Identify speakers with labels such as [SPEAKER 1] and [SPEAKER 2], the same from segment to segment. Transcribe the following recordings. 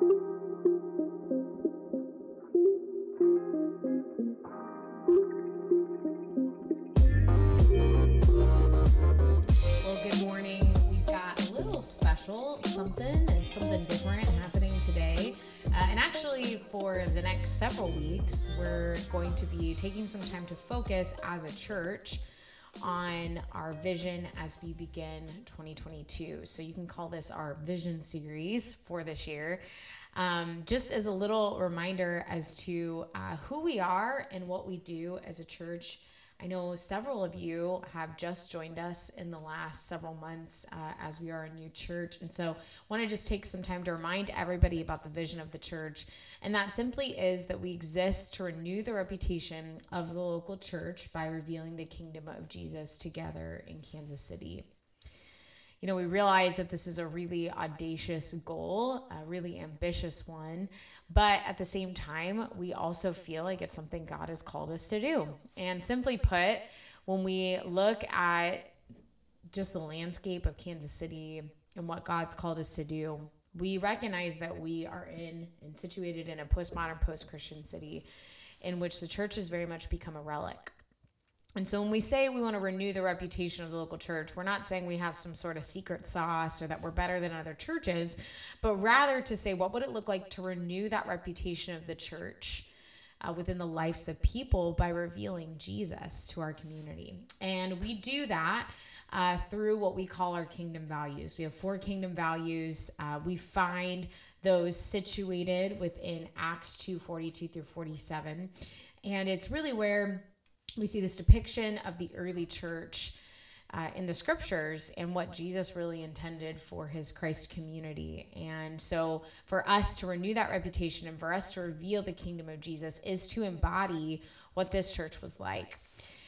[SPEAKER 1] Well, good morning. We've got a little special something and something different happening today. Uh, and actually, for the next several weeks, we're going to be taking some time to focus as a church on our vision as we begin 2022. So you can call this our vision series for this year. Um, just as a little reminder as to uh, who we are and what we do as a church. I know several of you have just joined us in the last several months uh, as we are a new church. And so, I want to just take some time to remind everybody about the vision of the church. And that simply is that we exist to renew the reputation of the local church by revealing the kingdom of Jesus together in Kansas City you know, we realize that this is a really audacious goal, a really ambitious one, but at the same time, we also feel like it's something God has called us to do. And simply put, when we look at just the landscape of Kansas City and what God's called us to do, we recognize that we are in and situated in a postmodern, post Christian city in which the church has very much become a relic. And so when we say we want to renew the reputation of the local church, we're not saying we have some sort of secret sauce or that we're better than other churches, but rather to say what would it look like to renew that reputation of the church uh, within the lives of people by revealing Jesus to our community. And we do that uh, through what we call our kingdom values. We have four kingdom values. Uh, we find those situated within Acts 2 42 through 47. And it's really where we see this depiction of the early church uh, in the scriptures and what Jesus really intended for his Christ community. And so, for us to renew that reputation and for us to reveal the kingdom of Jesus is to embody what this church was like.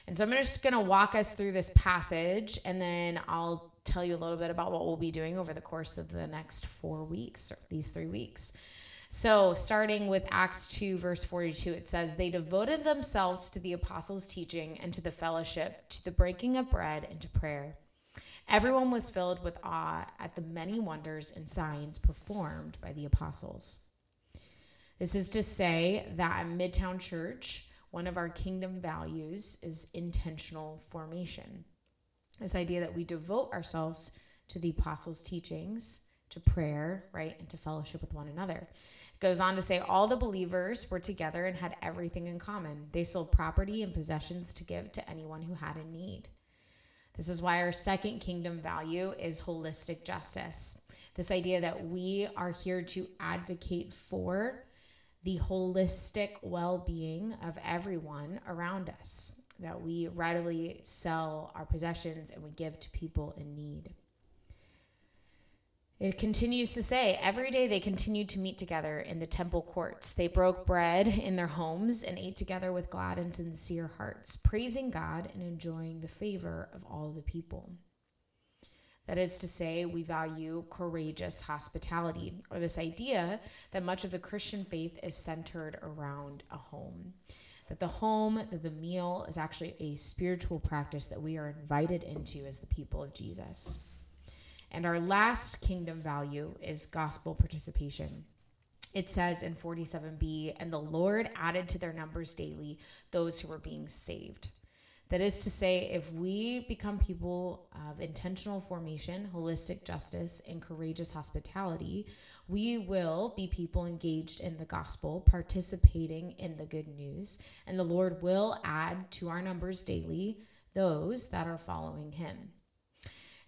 [SPEAKER 1] And so, I'm just going to walk us through this passage and then I'll tell you a little bit about what we'll be doing over the course of the next four weeks or these three weeks. So, starting with Acts 2, verse 42, it says, They devoted themselves to the apostles' teaching and to the fellowship, to the breaking of bread and to prayer. Everyone was filled with awe at the many wonders and signs performed by the apostles. This is to say that at Midtown Church, one of our kingdom values is intentional formation. This idea that we devote ourselves to the apostles' teachings, to prayer, right, and to fellowship with one another. It goes on to say all the believers were together and had everything in common. They sold property and possessions to give to anyone who had a need. This is why our second kingdom value is holistic justice. This idea that we are here to advocate for the holistic well being of everyone around us, that we readily sell our possessions and we give to people in need. It continues to say, every day they continued to meet together in the temple courts. They broke bread in their homes and ate together with glad and sincere hearts, praising God and enjoying the favor of all the people. That is to say, we value courageous hospitality, or this idea that much of the Christian faith is centered around a home. That the home, that the meal is actually a spiritual practice that we are invited into as the people of Jesus. And our last kingdom value is gospel participation. It says in 47b, and the Lord added to their numbers daily those who were being saved. That is to say, if we become people of intentional formation, holistic justice, and courageous hospitality, we will be people engaged in the gospel, participating in the good news, and the Lord will add to our numbers daily those that are following him.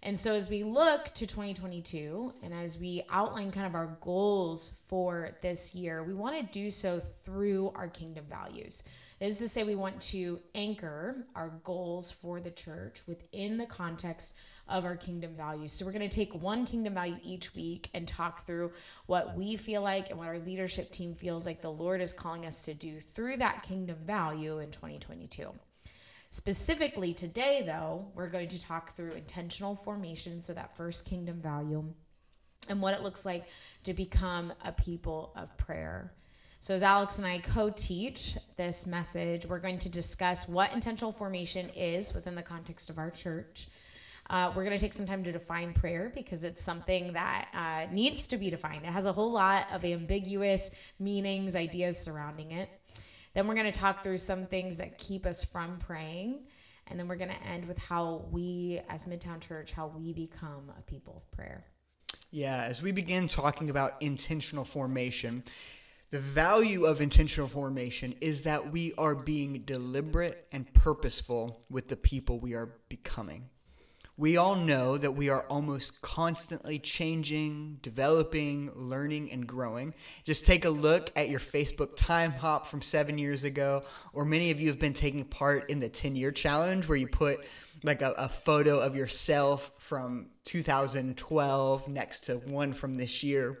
[SPEAKER 1] And so, as we look to 2022 and as we outline kind of our goals for this year, we want to do so through our kingdom values. That is to say, we want to anchor our goals for the church within the context of our kingdom values. So, we're going to take one kingdom value each week and talk through what we feel like and what our leadership team feels like the Lord is calling us to do through that kingdom value in 2022. Specifically today, though, we're going to talk through intentional formation, so that first kingdom value, and what it looks like to become a people of prayer. So, as Alex and I co teach this message, we're going to discuss what intentional formation is within the context of our church, Uh, we're going to take some time to define prayer because it's something that uh, needs to be defined. It has a whole lot of ambiguous meanings, ideas surrounding it. Then we're going to talk through some things that keep us from praying. And then we're going to end with how we, as Midtown Church, how we become a people of prayer.
[SPEAKER 2] Yeah, as we begin talking about intentional formation, the value of intentional formation is that we are being deliberate and purposeful with the people we are becoming. We all know that we are almost constantly changing, developing, learning, and growing. Just take a look at your Facebook Timehop from seven years ago, or many of you have been taking part in the 10 year challenge where you put like a, a photo of yourself from 2012 next to one from this year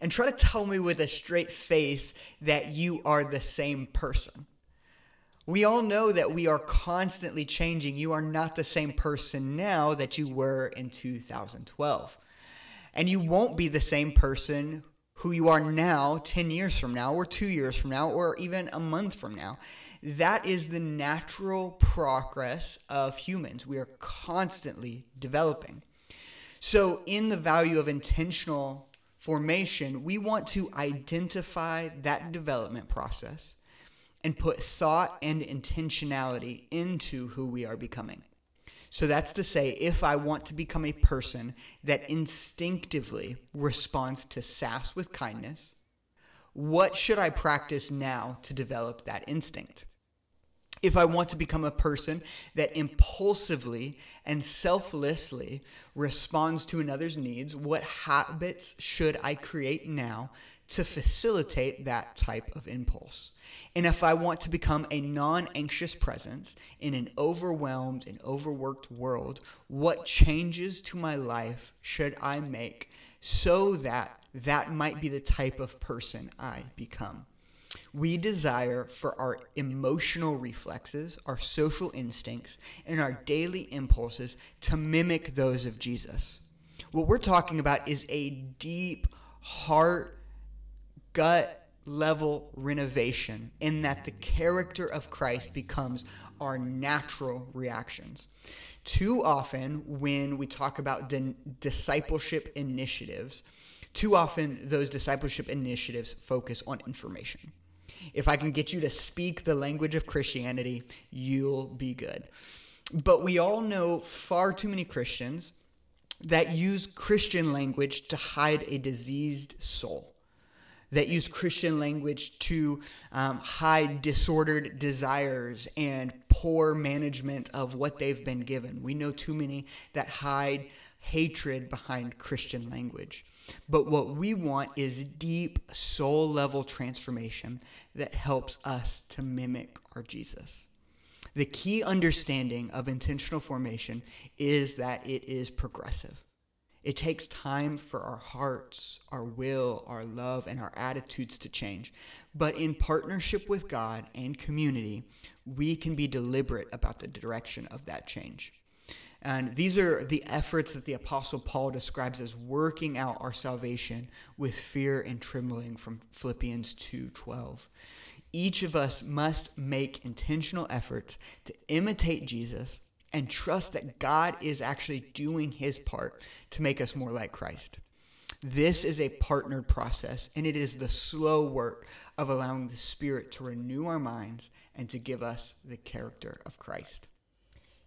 [SPEAKER 2] and try to tell me with a straight face that you are the same person. We all know that we are constantly changing. You are not the same person now that you were in 2012. And you won't be the same person who you are now 10 years from now, or two years from now, or even a month from now. That is the natural progress of humans. We are constantly developing. So, in the value of intentional formation, we want to identify that development process and put thought and intentionality into who we are becoming. So that's to say, if I want to become a person that instinctively responds to sass with kindness, what should I practice now to develop that instinct? if I want to become a person that impulsively and selflessly responds to another's needs, what habits should I create now to facilitate that type of impulse? And if I want to become a non anxious presence in an overwhelmed and overworked world, what changes to my life should I make so that that might be the type of person I become? We desire for our emotional reflexes, our social instincts, and our daily impulses to mimic those of Jesus. What we're talking about is a deep heart, gut level renovation in that the character of Christ becomes our natural reactions. Too often, when we talk about discipleship initiatives, too often those discipleship initiatives focus on information. If I can get you to speak the language of Christianity, you'll be good. But we all know far too many Christians that use Christian language to hide a diseased soul, that use Christian language to um, hide disordered desires and poor management of what they've been given. We know too many that hide hatred behind Christian language. But what we want is deep soul level transformation that helps us to mimic our Jesus. The key understanding of intentional formation is that it is progressive. It takes time for our hearts, our will, our love, and our attitudes to change. But in partnership with God and community, we can be deliberate about the direction of that change. And these are the efforts that the Apostle Paul describes as working out our salvation with fear and trembling from Philippians 2:12. Each of us must make intentional efforts to imitate Jesus and trust that God is actually doing his part to make us more like Christ. This is a partnered process, and it is the slow work of allowing the Spirit to renew our minds and to give us the character of Christ.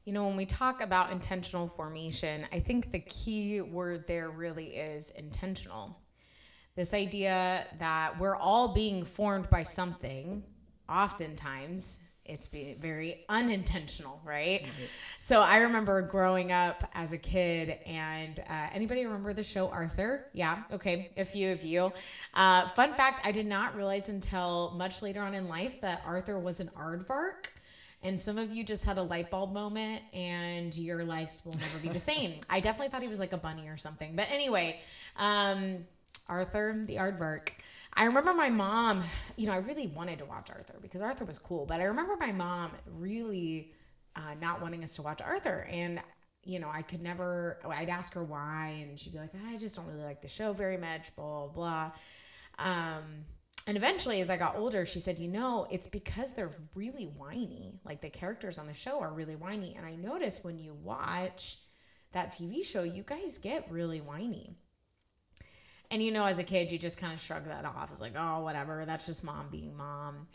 [SPEAKER 1] You know, when we talk about intentional formation, I think the key word there really is intentional. This idea that we're all being formed by something, oftentimes it's be very unintentional, right? Mm-hmm. So I remember growing up as a kid, and uh, anybody remember the show Arthur? Yeah, okay, a few of you. Uh, fun fact: I did not realize until much later on in life that Arthur was an aardvark. And some of you just had a light bulb moment and your lives will never be the same. I definitely thought he was like a bunny or something. But anyway, um, Arthur, the aardvark. I remember my mom, you know, I really wanted to watch Arthur because Arthur was cool, but I remember my mom really uh, not wanting us to watch Arthur. And, you know, I could never, I'd ask her why, and she'd be like, I just don't really like the show very much, blah, blah, blah. Um, And eventually, as I got older, she said, You know, it's because they're really whiny. Like the characters on the show are really whiny. And I notice when you watch that TV show, you guys get really whiny. And you know, as a kid, you just kind of shrug that off. It's like, oh, whatever. That's just mom being mom.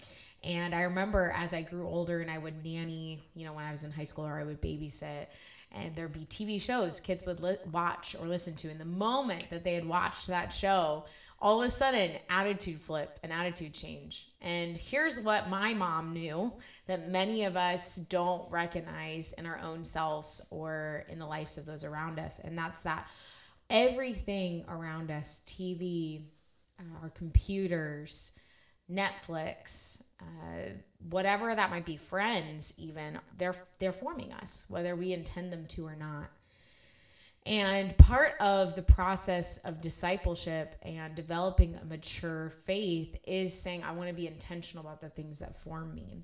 [SPEAKER 1] And I remember as I grew older and I would nanny, you know, when I was in high school or I would babysit, and there'd be TV shows kids would li- watch or listen to. And the moment that they had watched that show, all of a sudden, attitude flip and attitude change. And here's what my mom knew that many of us don't recognize in our own selves or in the lives of those around us. And that's that everything around us TV, uh, our computers, Netflix, uh, whatever that might be, friends, even they're they're forming us, whether we intend them to or not. And part of the process of discipleship and developing a mature faith is saying, I want to be intentional about the things that form me.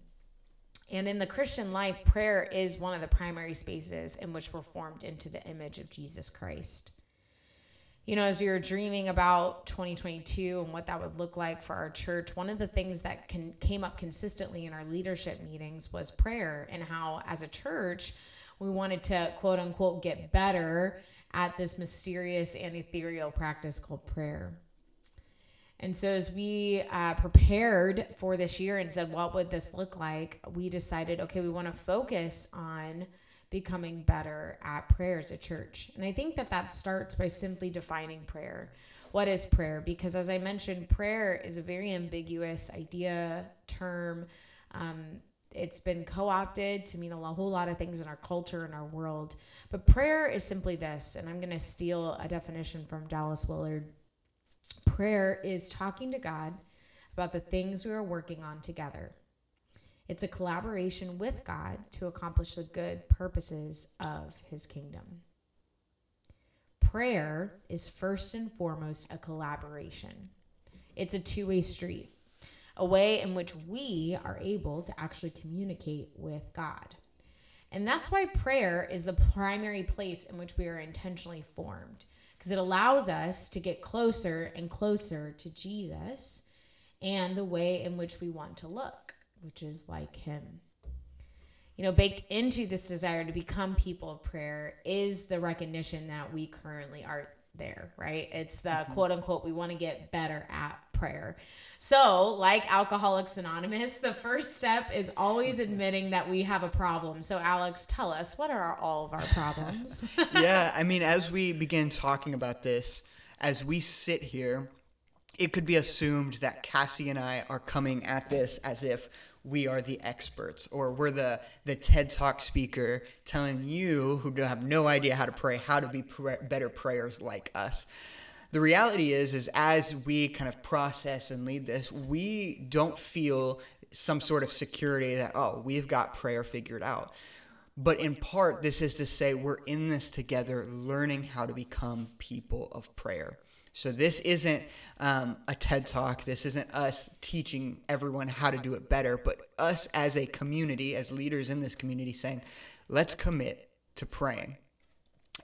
[SPEAKER 1] And in the Christian life, prayer is one of the primary spaces in which we're formed into the image of Jesus Christ you know, as we were dreaming about 2022 and what that would look like for our church, one of the things that can, came up consistently in our leadership meetings was prayer and how, as a church, we wanted to quote unquote get better at this mysterious and ethereal practice called prayer. And so, as we uh, prepared for this year and said, what would this look like? We decided, okay, we want to focus on becoming better at prayer as a church. And I think that that starts by simply defining prayer. What is prayer? Because as I mentioned, prayer is a very ambiguous idea, term. Um, it's been co opted to mean a whole lot of things in our culture and our world. But prayer is simply this, and I'm going to steal a definition from Dallas Willard. Prayer is talking to God about the things we are working on together it's a collaboration with God to accomplish the good purposes of his kingdom. Prayer is first and foremost a collaboration. It's a two way street, a way in which we are able to actually communicate with God. And that's why prayer is the primary place in which we are intentionally formed, because it allows us to get closer and closer to Jesus and the way in which we want to look which is like Him. You know, baked into this desire to become people of prayer is the recognition that we currently are there, right? It's the mm-hmm. quote unquote, we want to get better at prayer. So, like Alcoholics Anonymous, the first step is always admitting that we have a problem. So, Alex, tell us what are all of our problems?
[SPEAKER 2] yeah, I mean, as we begin talking about this, as we sit here, it could be assumed that Cassie and I are coming at this as if we are the experts or we're the, the TED Talk speaker telling you who have no idea how to pray how to be better prayers like us. The reality is is as we kind of process and lead this, we don't feel some sort of security that oh, we've got prayer figured out. But in part, this is to say we're in this together, learning how to become people of prayer. So this isn't um, a TED talk. This isn't us teaching everyone how to do it better, but us as a community, as leaders in this community, saying, let's commit to praying.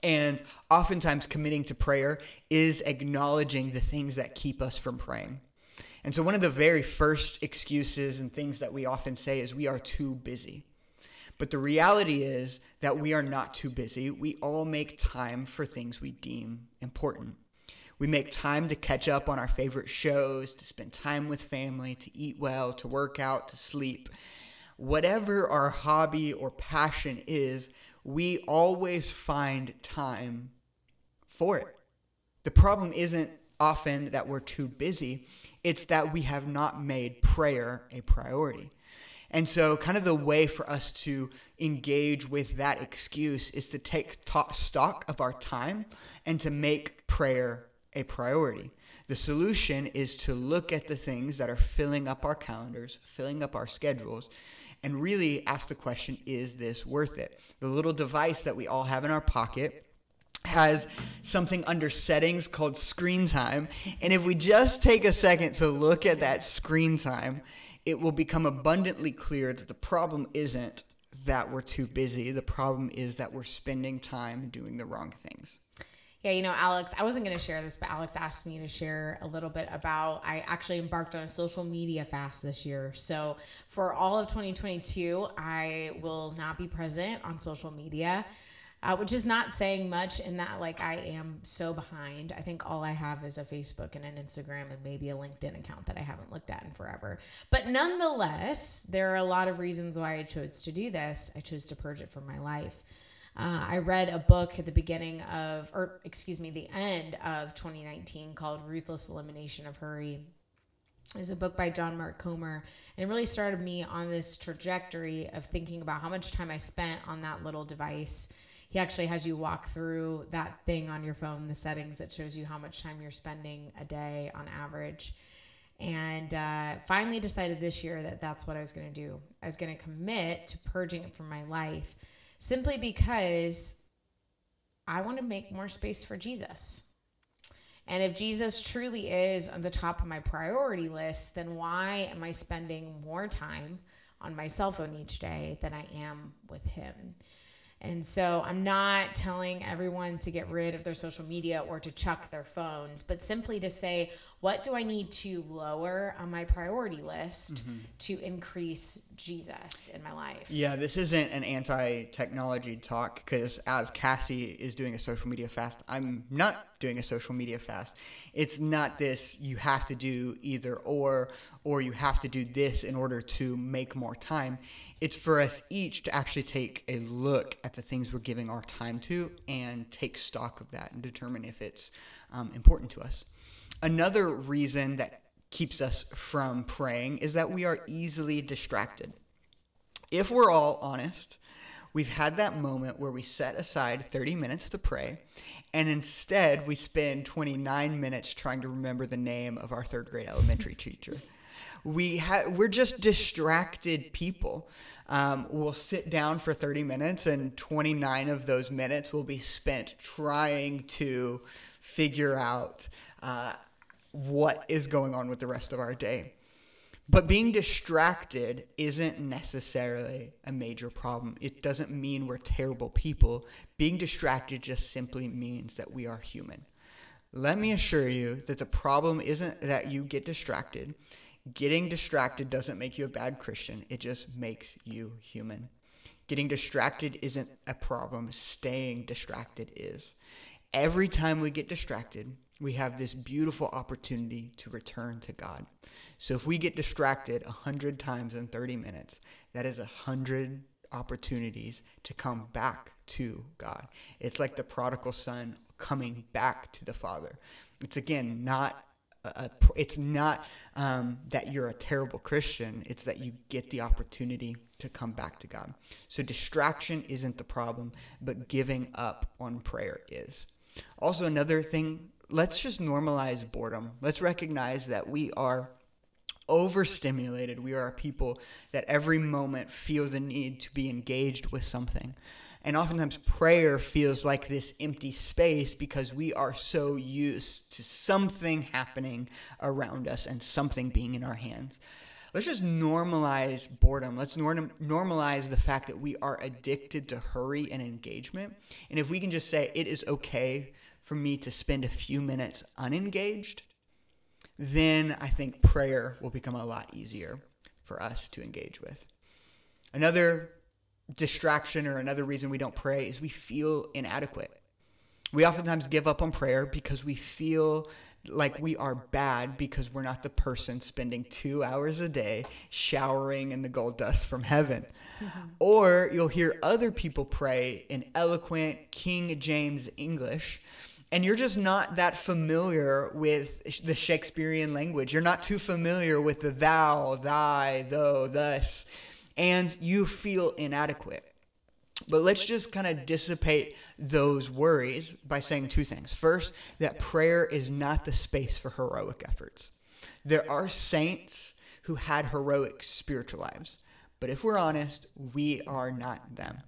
[SPEAKER 2] And oftentimes, committing to prayer is acknowledging the things that keep us from praying. And so, one of the very first excuses and things that we often say is we are too busy. But the reality is that we are not too busy. We all make time for things we deem important. We make time to catch up on our favorite shows, to spend time with family, to eat well, to work out, to sleep. Whatever our hobby or passion is, we always find time for it. The problem isn't often that we're too busy, it's that we have not made prayer a priority. And so, kind of the way for us to engage with that excuse is to take stock of our time and to make prayer a priority. The solution is to look at the things that are filling up our calendars, filling up our schedules, and really ask the question is this worth it? The little device that we all have in our pocket has something under settings called screen time. And if we just take a second to look at that screen time, it will become abundantly clear that the problem isn't that we're too busy. The problem is that we're spending time doing the wrong things.
[SPEAKER 1] Yeah, you know, Alex, I wasn't going to share this, but Alex asked me to share a little bit about. I actually embarked on a social media fast this year. So for all of 2022, I will not be present on social media. Uh, which is not saying much in that like I am so behind. I think all I have is a Facebook and an Instagram and maybe a LinkedIn account that I haven't looked at in forever. But nonetheless, there are a lot of reasons why I chose to do this. I chose to purge it from my life. Uh, I read a book at the beginning of, or excuse me, the end of 2019 called Ruthless Elimination of Hurry. It's a book by John Mark Comer, and it really started me on this trajectory of thinking about how much time I spent on that little device. He actually has you walk through that thing on your phone, the settings that shows you how much time you're spending a day on average. And uh, finally decided this year that that's what I was going to do. I was going to commit to purging it from my life simply because I want to make more space for Jesus. And if Jesus truly is on the top of my priority list, then why am I spending more time on my cell phone each day than I am with Him? And so I'm not telling everyone to get rid of their social media or to chuck their phones, but simply to say, what do I need to lower on my priority list mm-hmm. to increase Jesus in my life?
[SPEAKER 2] Yeah, this isn't an anti technology talk because as Cassie is doing a social media fast, I'm not doing a social media fast. It's not this you have to do either or, or you have to do this in order to make more time. It's for us each to actually take a look at the things we're giving our time to and take stock of that and determine if it's um, important to us. Another reason that keeps us from praying is that we are easily distracted. If we're all honest, we've had that moment where we set aside 30 minutes to pray, and instead we spend 29 minutes trying to remember the name of our third grade elementary teacher. We ha- we're just distracted people. Um, we'll sit down for 30 minutes, and 29 of those minutes will be spent trying to figure out uh, what is going on with the rest of our day. But being distracted isn't necessarily a major problem. It doesn't mean we're terrible people. Being distracted just simply means that we are human. Let me assure you that the problem isn't that you get distracted. Getting distracted doesn't make you a bad Christian, it just makes you human. Getting distracted isn't a problem, staying distracted is. Every time we get distracted, we have this beautiful opportunity to return to God. So if we get distracted 100 times in 30 minutes, that is 100 opportunities to come back to God. It's like the prodigal son coming back to the Father. It's again not a, it's not um, that you're a terrible Christian. It's that you get the opportunity to come back to God. So distraction isn't the problem, but giving up on prayer is. Also, another thing let's just normalize boredom. Let's recognize that we are overstimulated. We are people that every moment feel the need to be engaged with something. And oftentimes, prayer feels like this empty space because we are so used to something happening around us and something being in our hands. Let's just normalize boredom. Let's norm- normalize the fact that we are addicted to hurry and engagement. And if we can just say it is okay for me to spend a few minutes unengaged, then I think prayer will become a lot easier for us to engage with. Another distraction or another reason we don't pray is we feel inadequate. We oftentimes give up on prayer because we feel like we are bad because we're not the person spending two hours a day showering in the gold dust from heaven. Mm-hmm. Or you'll hear other people pray in eloquent King James English and you're just not that familiar with the Shakespearean language. You're not too familiar with the thou, thy, though, thus, and you feel inadequate. But let's just kind of dissipate those worries by saying two things. First, that prayer is not the space for heroic efforts. There are saints who had heroic spiritual lives, but if we're honest, we are not them.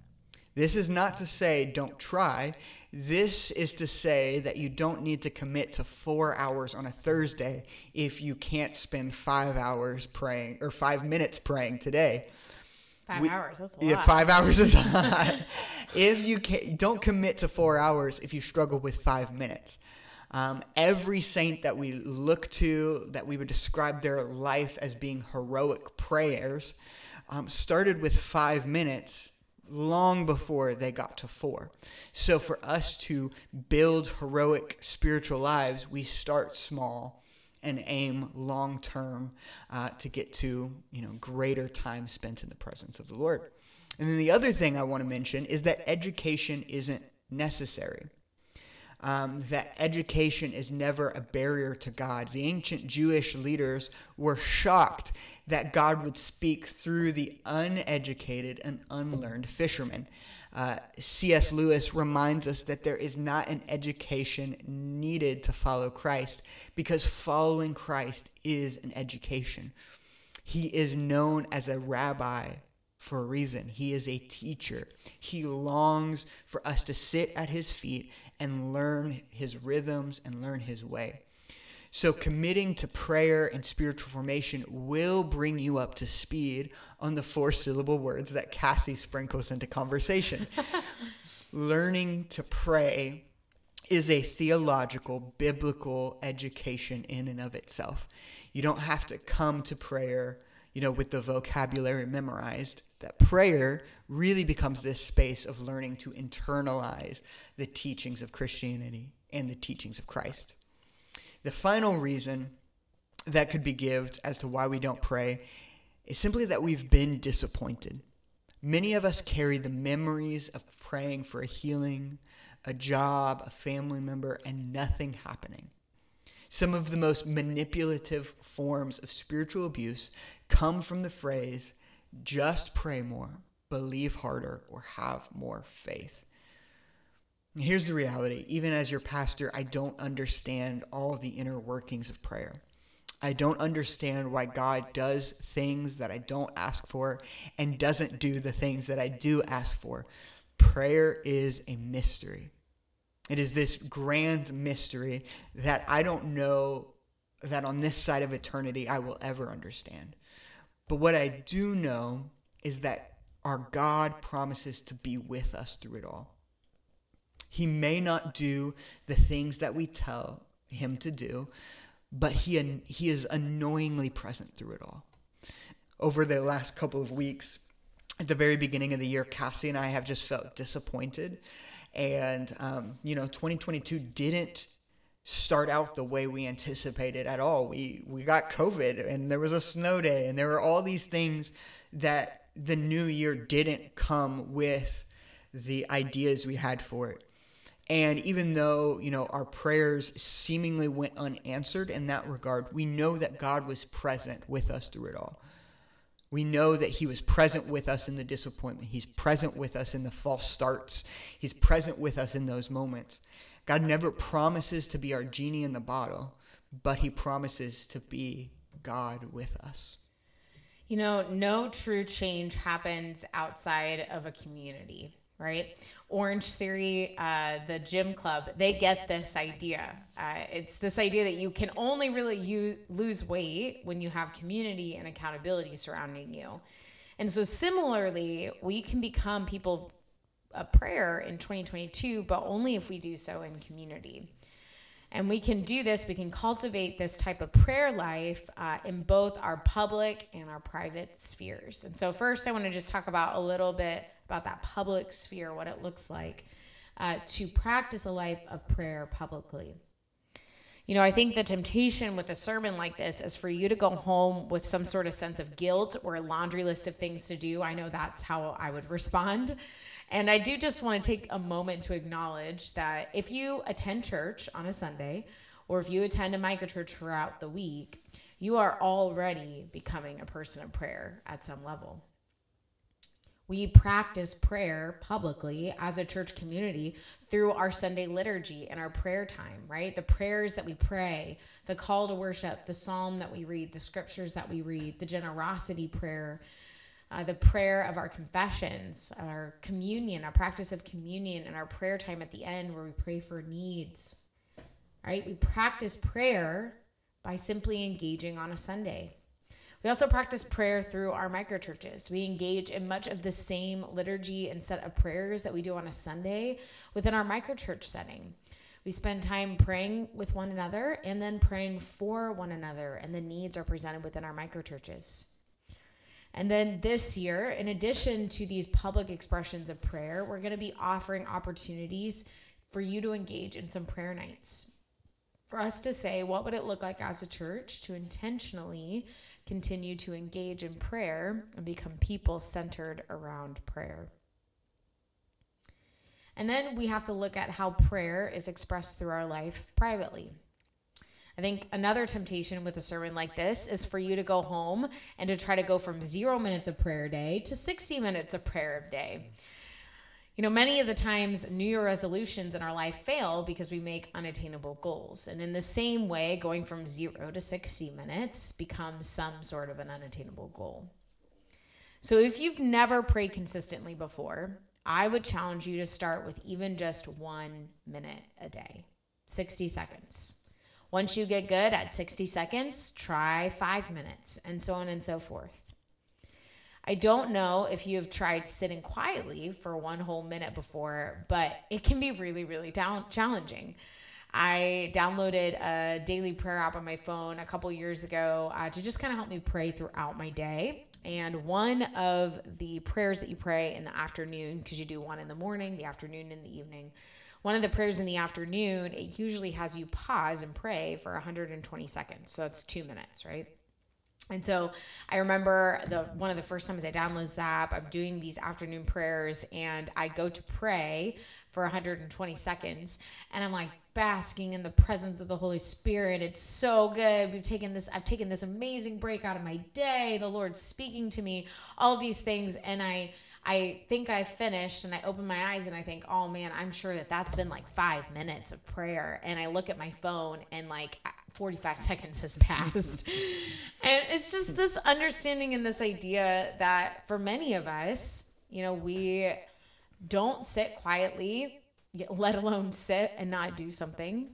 [SPEAKER 2] This is not to say don't try. This is to say that you don't need to commit to four hours on a Thursday if you can't spend five hours praying or five minutes praying today.
[SPEAKER 1] Five we, hours. That's a
[SPEAKER 2] lot. Yeah, five hours is a lot. if you can, don't commit to four hours if you struggle with five minutes. Um, every saint that we look to, that we would describe their life as being heroic prayers, um, started with five minutes long before they got to four. So for us to build heroic spiritual lives, we start small and aim long term uh, to get to you know greater time spent in the presence of the Lord. And then the other thing I want to mention is that education isn't necessary um, that education is never a barrier to God. The ancient Jewish leaders were shocked that God would speak through the uneducated and unlearned fishermen. Uh, C.S. Lewis reminds us that there is not an education needed to follow Christ because following Christ is an education. He is known as a rabbi for a reason. He is a teacher. He longs for us to sit at his feet and learn his rhythms and learn his way. So, committing to prayer and spiritual formation will bring you up to speed on the four syllable words that Cassie sprinkles into conversation. Learning to pray is a theological, biblical education in and of itself. You don't have to come to prayer, you know, with the vocabulary memorized that prayer really becomes this space of learning to internalize the teachings of Christianity and the teachings of Christ. The final reason that could be given as to why we don't pray is simply that we've been disappointed. Many of us carry the memories of praying for a healing, a job, a family member, and nothing happening. Some of the most manipulative forms of spiritual abuse come from the phrase, just pray more, believe harder, or have more faith. Here's the reality even as your pastor, I don't understand all the inner workings of prayer. I don't understand why God does things that I don't ask for and doesn't do the things that I do ask for. Prayer is a mystery. It is this grand mystery that I don't know that on this side of eternity I will ever understand. But what I do know is that our God promises to be with us through it all. He may not do the things that we tell him to do, but he, he is annoyingly present through it all. Over the last couple of weeks, at the very beginning of the year, Cassie and I have just felt disappointed. And, um, you know, 2022 didn't start out the way we anticipated at all. We we got COVID and there was a snow day and there were all these things that the new year didn't come with the ideas we had for it. And even though, you know, our prayers seemingly went unanswered in that regard, we know that God was present with us through it all. We know that He was present with us in the disappointment. He's present with us in the false starts. He's present with us in those moments. God never promises to be our genie in the bottle, but he promises to be God with us.
[SPEAKER 1] You know, no true change happens outside of a community, right? Orange Theory, uh, the gym club, they get this idea. Uh, it's this idea that you can only really use, lose weight when you have community and accountability surrounding you. And so, similarly, we can become people a prayer in 2022, but only if we do so in community. And we can do this, we can cultivate this type of prayer life uh, in both our public and our private spheres. And so, first, I want to just talk about a little bit about that public sphere, what it looks like uh, to practice a life of prayer publicly. You know, I think the temptation with a sermon like this is for you to go home with some sort of sense of guilt or a laundry list of things to do. I know that's how I would respond. And I do just want to take a moment to acknowledge that if you attend church on a Sunday, or if you attend a microchurch throughout the week, you are already becoming a person of prayer at some level. We practice prayer publicly as a church community through our Sunday liturgy and our prayer time, right? The prayers that we pray, the call to worship, the psalm that we read, the scriptures that we read, the generosity prayer, uh, the prayer of our confessions, our communion, our practice of communion, and our prayer time at the end where we pray for needs. Right? We practice prayer by simply engaging on a Sunday. We also practice prayer through our microchurches. We engage in much of the same liturgy and set of prayers that we do on a Sunday within our microchurch setting. We spend time praying with one another and then praying for one another, and the needs are presented within our microchurches. And then this year, in addition to these public expressions of prayer, we're going to be offering opportunities for you to engage in some prayer nights. For us to say, what would it look like as a church to intentionally continue to engage in prayer and become people centered around prayer? And then we have to look at how prayer is expressed through our life privately. I think another temptation with a sermon like this is for you to go home and to try to go from zero minutes of prayer a day to 60 minutes of prayer a day. You know, many of the times New Year resolutions in our life fail because we make unattainable goals. And in the same way, going from zero to 60 minutes becomes some sort of an unattainable goal. So if you've never prayed consistently before, I would challenge you to start with even just one minute a day, 60 seconds. Once you get good at 60 seconds, try five minutes, and so on and so forth. I don't know if you have tried sitting quietly for one whole minute before, but it can be really, really down- challenging. I downloaded a daily prayer app on my phone a couple years ago uh, to just kind of help me pray throughout my day. And one of the prayers that you pray in the afternoon, because you do one in the morning, the afternoon, and the evening, one of the prayers in the afternoon, it usually has you pause and pray for 120 seconds. So that's two minutes, right? And so I remember the one of the first times I download Zap, I'm doing these afternoon prayers and I go to pray for 120 seconds and I'm like basking in the presence of the Holy Spirit. It's so good. We've taken this I've taken this amazing break out of my day. The Lord's speaking to me, all these things and I I think I finished and I open my eyes and I think, oh man, I'm sure that that's been like five minutes of prayer. And I look at my phone and like 45 seconds has passed. and it's just this understanding and this idea that for many of us, you know, we don't sit quietly, let alone sit and not do something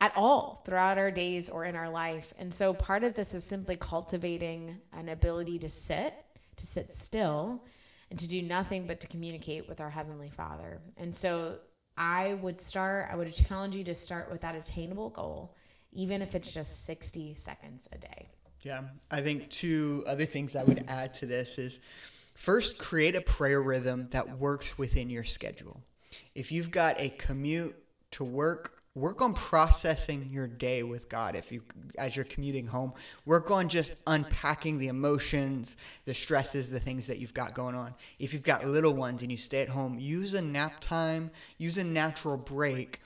[SPEAKER 1] at all throughout our days or in our life. And so part of this is simply cultivating an ability to sit, to sit still and to do nothing but to communicate with our Heavenly Father. And so I would start, I would challenge you to start with that attainable goal, even if it's just 60 seconds a day.
[SPEAKER 2] Yeah, I think two other things I would add to this is first, create a prayer rhythm that works within your schedule. If you've got a commute to work work on processing your day with God if you as you're commuting home. Work on just unpacking the emotions the stresses the things that you've got going on. If you've got little ones and you stay at home use a nap time use a natural break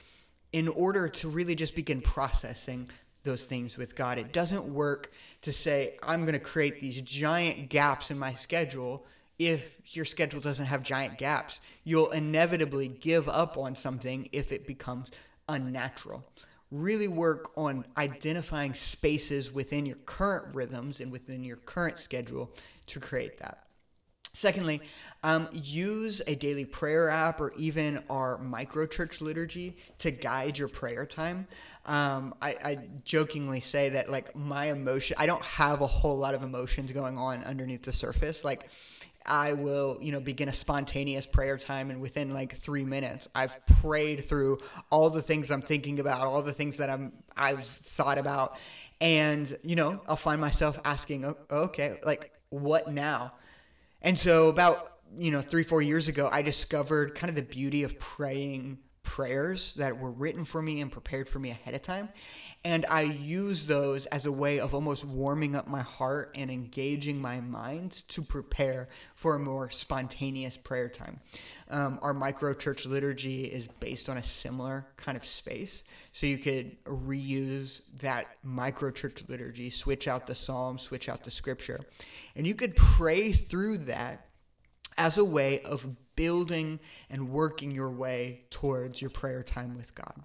[SPEAKER 2] in order to really just begin processing those things with God. It doesn't work to say I'm going to create these giant gaps in my schedule if your schedule doesn't have giant gaps. You'll inevitably give up on something if it becomes unnatural. Really work on identifying spaces within your current rhythms and within your current schedule to create that. Secondly, um, use a daily prayer app or even our micro church liturgy to guide your prayer time. Um, I, I, jokingly say that like my emotion, I don't have a whole lot of emotions going on underneath the surface. Like I will, you know, begin a spontaneous prayer time, and within like three minutes, I've prayed through all the things I'm thinking about, all the things that I'm I've thought about, and you know, I'll find myself asking, okay, like what now? And so about you know three four years ago, I discovered kind of the beauty of praying prayers that were written for me and prepared for me ahead of time. And I use those as a way of almost warming up my heart and engaging my mind to prepare for a more spontaneous prayer time. Um, our micro church liturgy is based on a similar kind of space. So you could reuse that micro church liturgy, switch out the psalm, switch out the scripture, and you could pray through that as a way of building and working your way towards your prayer time with God.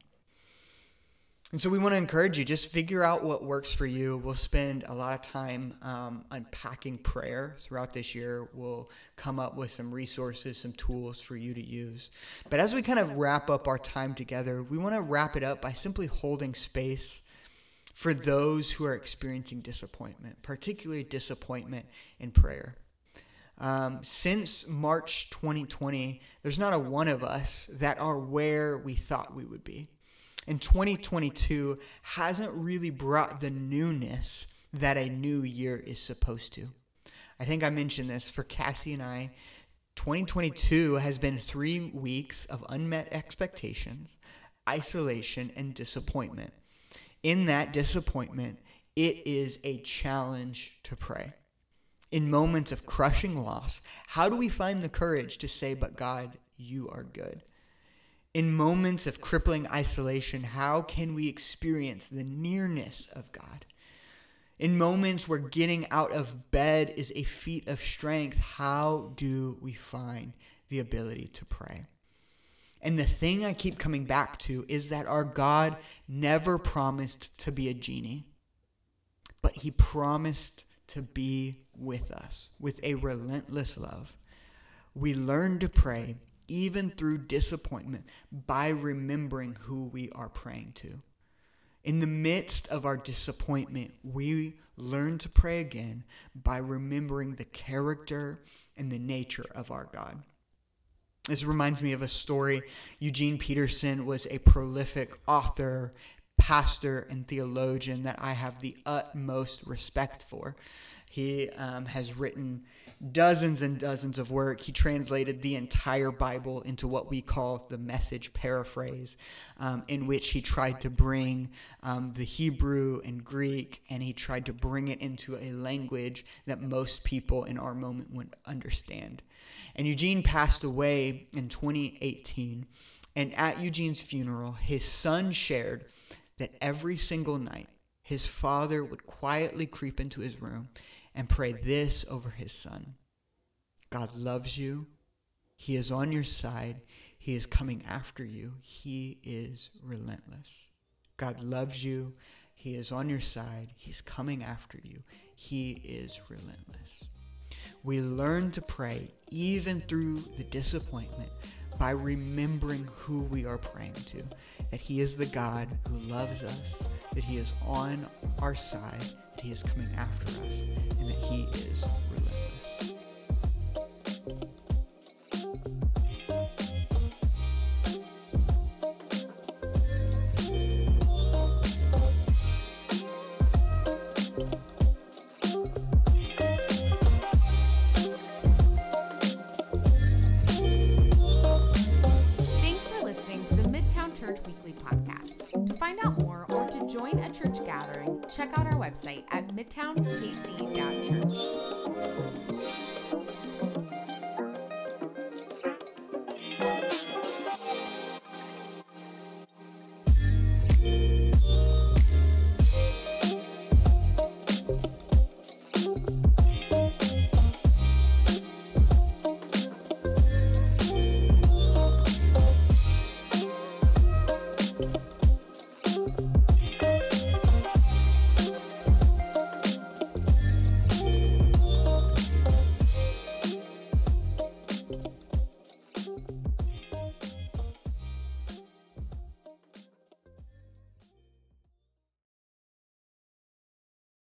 [SPEAKER 2] And so we want to encourage you, just figure out what works for you. We'll spend a lot of time um, unpacking prayer throughout this year. We'll come up with some resources, some tools for you to use. But as we kind of wrap up our time together, we want to wrap it up by simply holding space for those who are experiencing disappointment, particularly disappointment in prayer. Um, since March 2020, there's not a one of us that are where we thought we would be. And 2022 hasn't really brought the newness that a new year is supposed to. I think I mentioned this for Cassie and I. 2022 has been three weeks of unmet expectations, isolation, and disappointment. In that disappointment, it is a challenge to pray. In moments of crushing loss, how do we find the courage to say, But God, you are good? In moments of crippling isolation, how can we experience the nearness of God? In moments where getting out of bed is a feat of strength, how do we find the ability to pray? And the thing I keep coming back to is that our God never promised to be a genie, but He promised to be with us with a relentless love. We learn to pray even through disappointment by remembering who we are praying to. In the midst of our disappointment, we learn to pray again by remembering the character and the nature of our God. This reminds me of a story. Eugene Peterson was a prolific author, pastor, and theologian that I have the utmost respect for. He um, has written dozens and dozens of work. He translated the entire Bible into what we call the message paraphrase, um, in which he tried to bring um, the Hebrew and Greek and he tried to bring it into a language that most people in our moment would understand. And Eugene passed away in 2018. And at Eugene's funeral, his son shared that every single night, his father would quietly creep into his room and pray this over his son God loves you. He is on your side. He is coming after you. He is relentless. God loves you. He is on your side. He's coming after you. He is relentless. We learn to pray even through the disappointment by remembering who we are praying to. That He is the God who loves us, that He is on our side, that He is coming after us, and that He is relentless.
[SPEAKER 1] Website at midtownkc.church.